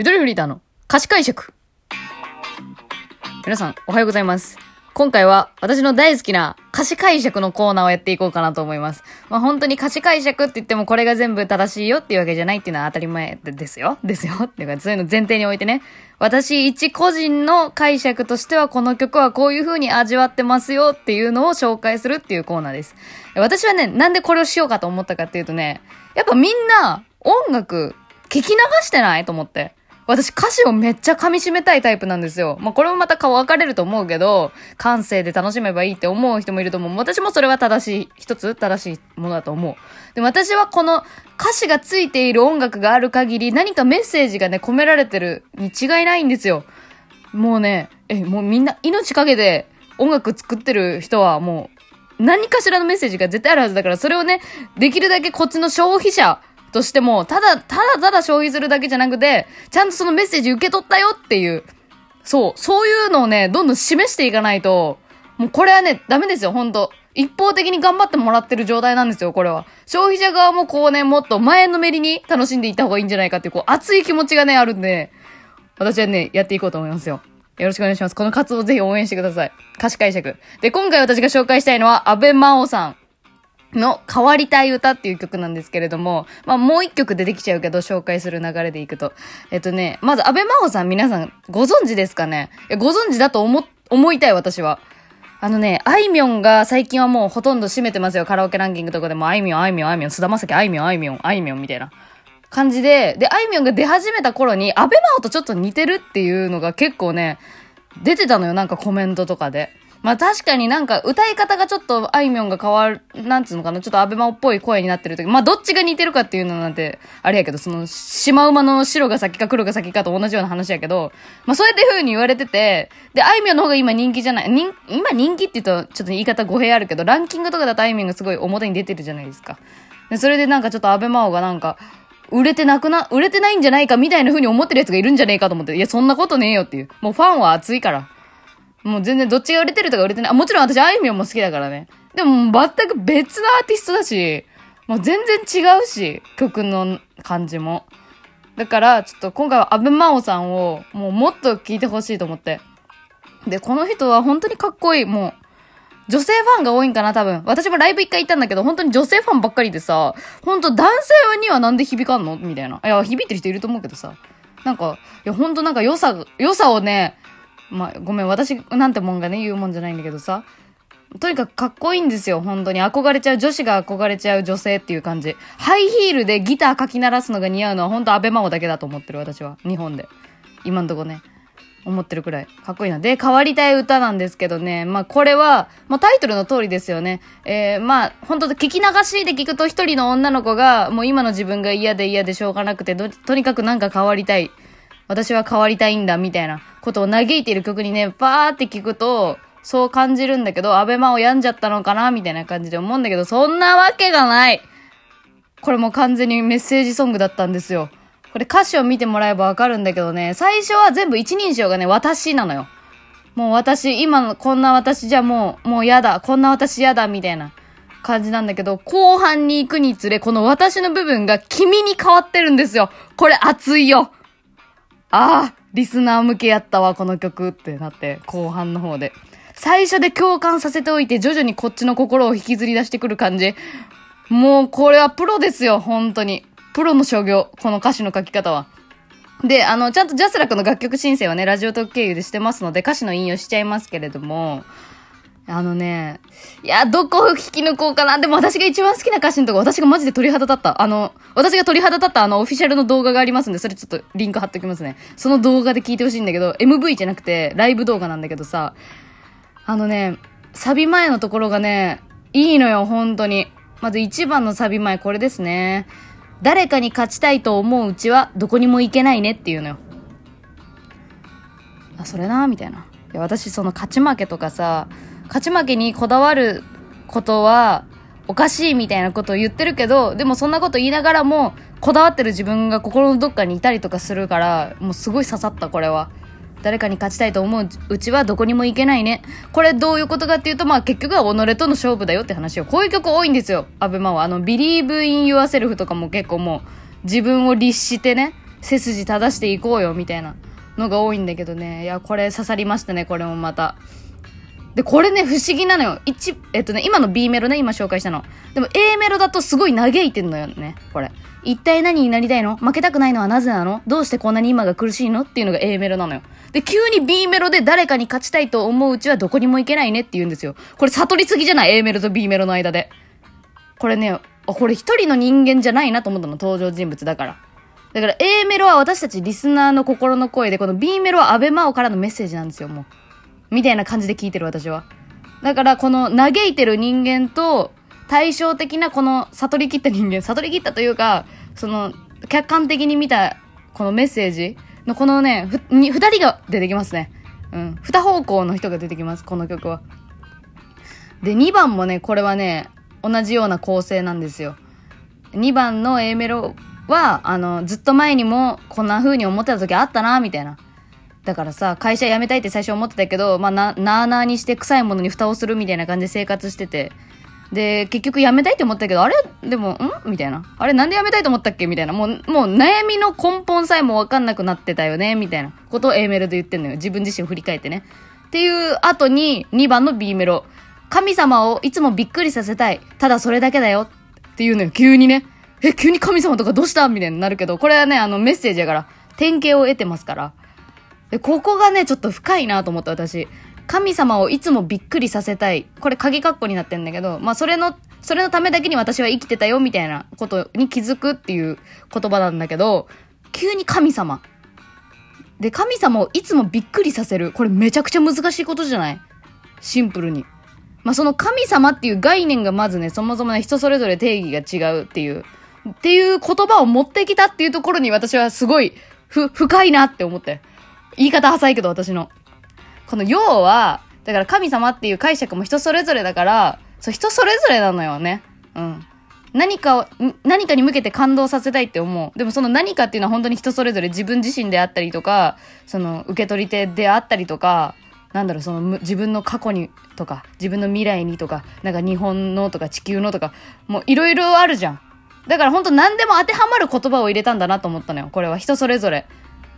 ゆとりフリーターの歌詞解釈。皆さん、おはようございます。今回は私の大好きな歌詞解釈のコーナーをやっていこうかなと思います。まあ本当に歌詞解釈って言ってもこれが全部正しいよっていうわけじゃないっていうのは当たり前ですよ。ですよ。っていうかそういうの前提に置いてね。私一個人の解釈としてはこの曲はこういう風に味わってますよっていうのを紹介するっていうコーナーです。私はね、なんでこれをしようかと思ったかっていうとね、やっぱみんな音楽聞き流してないと思って。私歌詞をめっちゃ噛み締めたいタイプなんですよ。まあ、これもまた分かれると思うけど、感性で楽しめばいいって思う人もいると思う。私もそれは正しい、一つ正しいものだと思う。で、私はこの歌詞がついている音楽がある限り、何かメッセージがね、込められてるに違いないんですよ。もうね、え、もうみんな命かけて音楽作ってる人はもう、何かしらのメッセージが絶対あるはずだから、それをね、できるだけこっちの消費者としても、ただ、ただただ消費するだけじゃなくて、ちゃんとそのメッセージ受け取ったよっていう、そう、そういうのをね、どんどん示していかないと、もうこれはね、ダメですよ、ほんと。一方的に頑張ってもらってる状態なんですよ、これは。消費者側もこうね、もっと前のめりに楽しんでいった方がいいんじゃないかっていう、こう、熱い気持ちがね、あるんで、私はね、やっていこうと思いますよ。よろしくお願いします。この活動ぜひ応援してください。歌詞解釈。で、今回私が紹介したいのは、安倍真央さん。の変わりたい歌っていう曲なんですけれども、まあもう一曲出てきちゃうけど紹介する流れでいくと。えっとね、まず安倍真央さん皆さんご存知ですかね？ご存知だと思、思いたい私は。あのね、あいみょんが最近はもうほとんど占めてますよ。カラオケランキングとかでもあいみょん、あいみょん、あいみょん、菅田将暉、あいみょん、あいみょん、あいみょんみたいな感じで、で、あいみょんが出始めた頃に、安倍真央とちょっと似てるっていうのが結構ね、出てたのよ、なんかコメントとかで。まあ確かになんか歌い方がちょっとあいみょんが変わる、なんつうのかな、ちょっとアベマっぽい声になってる時、まあどっちが似てるかっていうのなんて、あれやけど、その、シマウマの白が先か黒が先かと同じような話やけど、まあそうやって風に言われてて、で、あいみょんの方が今人気じゃない、人、今人気って言うとちょっと言い方語弊あるけど、ランキングとかだとあいみょんがすごい表に出てるじゃないですか。で、それでなんかちょっとアベマオがなんか、売れてなくな、売れてないんじゃないかみたいな風に思ってる奴がいるんじゃねえかと思って、いや、そんなことねえよっていう。もうファンは熱いから。もう全然どっちが売れてるとか売れてない。もちろん私、あいみょんも好きだからね。でも全く別のアーティストだし、もう全然違うし、曲の感じも。だから、ちょっと今回はアベマオさんを、もうもっと聴いてほしいと思って。で、この人は本当にかっこいい。もう、女性ファンが多いんかな、多分。私もライブ一回行ったんだけど、本当に女性ファンばっかりでさ、本当男性にはなんで響かんの？みたいな。いや、響いてる人いると思うけどさ。なんか、いや、ほんとなんか良さ、良さをね、まあ、ごめん、私なんてもんがね、言うもんじゃないんだけどさ。とにかくかっこいいんですよ、本当に。憧れちゃう、女子が憧れちゃう女性っていう感じ。ハイヒールでギターかき鳴らすのが似合うのは本当安倍真央だけだと思ってる、私は。日本で。今んとこね。思ってるくらい。かっこいいな。で、変わりたい歌なんですけどね。まあ、これは、まあ、タイトルの通りですよね。えー、まあ、本当聞き流しで聞くと一人の女の子が、もう今の自分が嫌で嫌でしょうがなくて、とにかくなんか変わりたい。私は変わりたいんだ、みたいなことを嘆いている曲にね、バーって聞くと、そう感じるんだけど、アベマを病んじゃったのかなみたいな感じで思うんだけど、そんなわけがないこれも完全にメッセージソングだったんですよ。これ歌詞を見てもらえばわかるんだけどね、最初は全部一人称がね、私なのよ。もう私、今のこんな私じゃもう、もう嫌だ。こんな私嫌だ、みたいな感じなんだけど、後半に行くにつれ、この私の部分が君に変わってるんですよ。これ熱いよ。ああ、リスナー向けやったわ、この曲ってなって、後半の方で。最初で共感させておいて、徐々にこっちの心を引きずり出してくる感じ。もう、これはプロですよ、本当に。プロの商業、この歌詞の書き方は。で、あの、ちゃんとジャスラックの楽曲申請はね、ラジオ特経由でしてますので、歌詞の引用しちゃいますけれども、あのね、いや、どこを引き抜こうかな。でも私が一番好きな歌詞のとこ、私がマジで鳥肌立った。あの、私が鳥肌立ったあの、オフィシャルの動画がありますんで、それちょっとリンク貼っておきますね。その動画で聞いてほしいんだけど、MV じゃなくて、ライブ動画なんだけどさ、あのね、サビ前のところがね、いいのよ、本当に。まず一番のサビ前、これですね。誰かに勝ちたいと思ううちは、どこにも行けないねっていうのよ。あ、それな、みたいな。いや、私、その勝ち負けとかさ、勝ち負けにこだわることはおかしいみたいなことを言ってるけど、でもそんなこと言いながらも、こだわってる自分が心のどっかにいたりとかするから、もうすごい刺さった、これは。誰かに勝ちたいと思ううちはどこにも行けないね。これどういうことかっていうと、まあ結局は己との勝負だよって話を。こういう曲多いんですよ、アベマは。あの、Believe in Yourself とかも結構もう、自分を律してね、背筋正していこうよ、みたいなのが多いんだけどね。いや、これ刺さりましたね、これもまた。で、これね、不思議なのよ。一、えっとね、今の B メロね、今紹介したの。でも A メロだとすごい嘆いてんのよね、これ。一体何になりたいの？負けたくないのはなぜなの？どうしてこんなに今が苦しいの？っていうのが A メロなのよ。で、急に B メロで誰かに勝ちたいと思ううちはどこにも行けないねって言うんですよ。これ悟りすぎじゃない ?A メロと B メロの間で。これね、あ、これ一人の人間じゃないなと思ったの、登場人物だから。だから A メロは私たちリスナーの心の声で、この B メロは安倍真央からのメッセージなんですよ、もう。みたいな感じで聞いてる私は。だからこの嘆いてる人間と対照的なこの悟り切った人間、悟り切ったというか、その客観的に見たこのメッセージのこのね、二人が出てきますね。うん。二方向の人が出てきます、この曲は。で、2番もね、これはね、同じような構成なんですよ。2番の A メロは、あの、ずっと前にもこんな風に思ってた時あったな、みたいな。だからさ、会社辞めたいって最初思ってたけど、まあ、な、なーなーにして臭いものに蓋をするみたいな感じで生活してて。で、結局辞めたいって思ったけど、あれ？でも、ん？みたいな。あれなんで辞めたいと思ったっけ？みたいな。もう、もう悩みの根本さえもわかんなくなってたよね？みたいなことを A メロで言ってんのよ。自分自身を振り返ってね。っていう後に2番の B メロ。神様をいつもびっくりさせたい。ただそれだけだよ。っていうのよ。急にね。え、急に神様とかどうした？みたいになるけど、これはね、あのメッセージやから、典型を得てますから。で、ここがね、ちょっと深いなと思った私。神様をいつもびっくりさせたい。これ鍵括弧になってんだけど、まあそれの、それのためだけに私は生きてたよみたいなことに気づくっていう言葉なんだけど、急に神様。で、神様をいつもびっくりさせる。これめちゃくちゃ難しいことじゃない？シンプルに。まあその神様っていう概念がまずね、そもそもね、人それぞれ定義が違うっていう、っていう言葉を持ってきたっていうところに私はすごい、ふ、深いなって思って。言い方浅いけど私の。この要は、だから神様っていう解釈も人それぞれだから、そう、人それぞれなのよね。うん。何かを、何かに向けて感動させたいって思う。でもその何かっていうのは本当に人それぞれ自分自身であったりとか、その受け取り手であったりとか、なんだろう、その自分の過去にとか、自分の未来にとか、なんか日本のとか地球のとか、もういろいろあるじゃん。だから本当何でも当てはまる言葉を入れたんだなと思ったのよ。これは人それぞれ。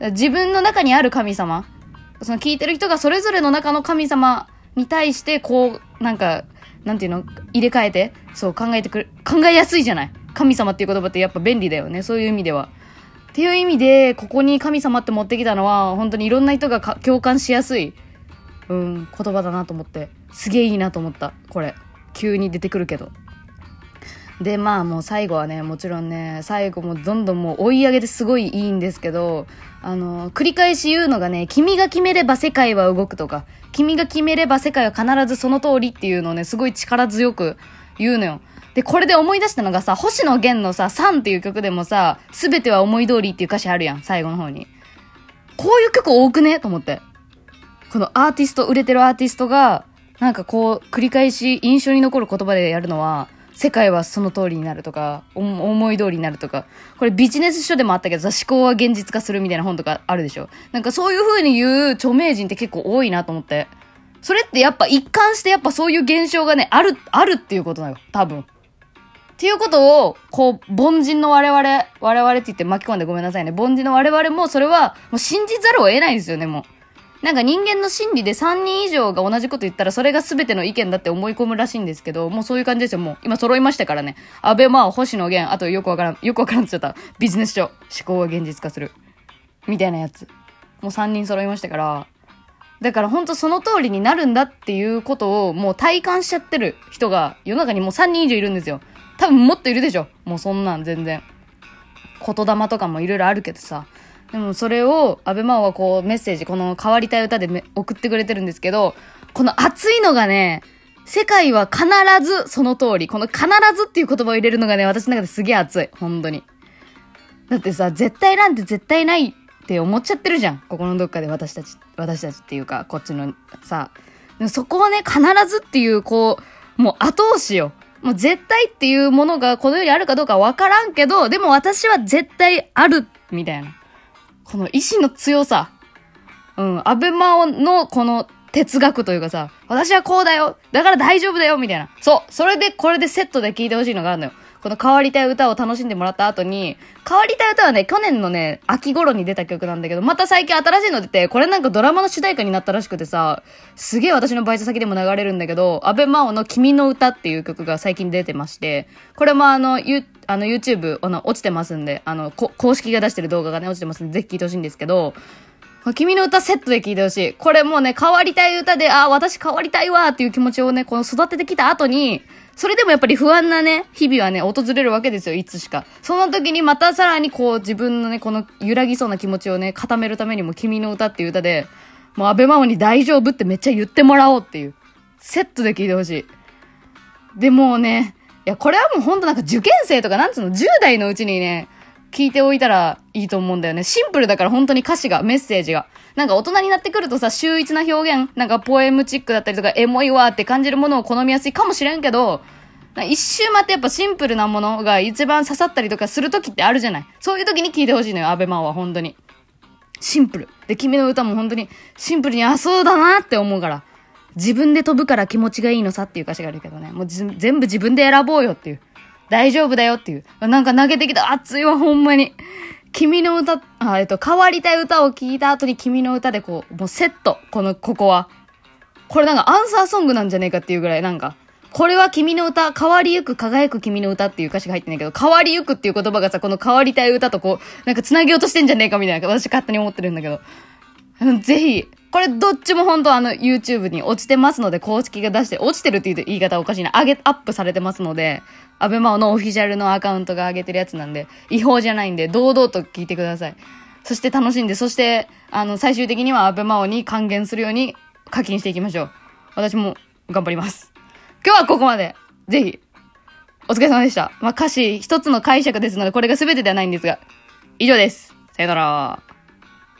自分の中にある神様、その聞いてる人がそれぞれの中の神様に対して、こう、なんか、なんていうの、入れ替えて、そう考えてくる、考えやすいじゃない？神様っていう言葉ってやっぱ便利だよね。そういう意味では。っていう意味で、ここに神様って持ってきたのは、本当にいろんな人が共感しやすい、うん、言葉だなと思って。すげえいいなと思った。これ。急に出てくるけど。で、まあもう最後はね、もちろんね、最後もどんどんもう追い上げですごいいいんですけど、あの、繰り返し言うのがね、君が決めれば世界は動くとか、君が決めれば世界は必ずその通りっていうのをね、すごい力強く言うのよ。で、これで思い出したのがさ、星野源のさ、サンっていう曲でもさ、すべては思い通りっていう歌詞あるやん、最後の方に。こういう曲多くね？と思って。このアーティスト、売れてるアーティストが、なんかこう、繰り返し印象に残る言葉でやるのは、世界はその通りになるとか、思い通りになるとか、これビジネス書でもあったけど、思考は現実化するみたいな本とかあるでしょ？なんかそういう風に言う著名人って結構多いなと思って。それってやっぱ一貫してやっぱそういう現象がね、ある、あるっていうことなのよ。多分。っていうことを、こう、凡人の我々、我々って言って巻き込んでごめんなさいね。凡人の我々もそれは、もう信じざるを得ないんですよね、もう。なんか人間の心理で3人以上が同じこと言ったらそれが全ての意見だって思い込むらしいんですけど、もうそういう感じですよ。もう今揃いましたからね。安倍真央、星野源、あとよくわからん、よくわからんって言っちゃった。ビジネス書。思考は現実化する。みたいなやつ。もう3人揃いましたから。だから本当その通りになるんだっていうことをもう体感しちゃってる人が世の中にもう3人以上いるんですよ。多分もっといるでしょ。もうそんなん全然。言霊とかもいろいろあるけどさ。でもそれを、安倍真央はこうメッセージ、この変わりたい歌で送ってくれてるんですけど、この熱いのがね、世界は必ずその通り。この必ずっていう言葉を入れるのがね、私の中ですげえ熱い。本当に。だってさ、絶対なんて絶対ないって思っちゃってるじゃん。ここのどっかで私たち、私たちっていうか、こっちのさ。そこをね、必ずっていう、こう、もう後押しよ。もう絶対っていうものがこの世にあるかどうかわからんけど、でも私は絶対ある、みたいな。この意志の強さ。うん、アベマのこの哲学というかさ、私はこうだよだから大丈夫だよみたいな。そう、それでこれでセットで聞いてほしいのがあるのよ。この変わりたい歌を楽しんでもらった後に、変わりたい歌はね、去年のね、秋頃に出た曲なんだけど、また最近新しいの出て、これなんかドラマの主題歌になったらしくてさ、すげえ私のバイト先でも流れるんだけど、安倍真央の君の歌っていう曲が最近出てまして、これもあの、ゆ、あの YouTube、あの、落ちてますんで、あの、公式が出してる動画がね、落ちてますんで、ぜひ聴いてほしいんですけど、君の歌セットで聴いてほしい。これもうね、変わりたい歌で、ああ、私変わりたいわっていう気持ちをね、この育ててきた後に、それでもやっぱり不安なね、日々はね、訪れるわけですよ、いつしか。その時にまたさらにこう、自分のね、この揺らぎそうな気持ちをね、固めるためにも、君の歌っていう歌で、もう安倍真央に大丈夫ってめっちゃ言ってもらおうっていう。セットで聴いてほしい。で、もね、いや、これはもうほんとなんか受験生とか、なんつうの、10代のうちにね、聞いておいたらいいと思うんだよね。シンプルだから本当に歌詞が、メッセージが。なんか大人になってくるとさ、秀逸な表現、なんかポエムチックだったりとか、エモいわって感じるものを好みやすいかもしれんけど、一周待ってやっぱシンプルなものが一番刺さったりとかする時ってあるじゃないそういう時に聞いてほしいのよ、アベマは本当に。シンプル。で、君の歌も本当にシンプルに、あ、そうだなって思うから。自分で飛ぶから気持ちがいいのさっていう歌詞があるけどね。もう全部自分で選ぼうよっていう。大丈夫だよっていう。なんか投げてきた。熱いわ、ほんまに。君の歌、あ、えっと、変わりたい歌を聴いた後に君の歌でこう、もうセット。この、ここは。これなんかアンサーソングなんじゃねえかっていうぐらい、なんか、これは君の歌、変わりゆく輝く君の歌っていう歌詞が入ってないけど、変わりゆくっていう言葉がさ、この変わりたい歌とこう、なんか繋げようとしてんじゃねえかみたいな、私勝手に思ってるんだけど。ぜひ、これどっちも本当あの YouTube に落ちてますので、公式が出して、落ちてるっていう言い方おかしいな。上げ、アップされてますので、アベマオのオフィシャルのアカウントが上げてるやつなんで、違法じゃないんで、堂々と聞いてください。そして楽しんで、そして、あの、最終的にはアベマオに還元するように課金していきましょう。私も頑張ります。今日はここまで。ぜひ、お疲れ様でした。まあ、歌詞一つの解釈ですので、これが全てではないんですが、以上です。さよなら。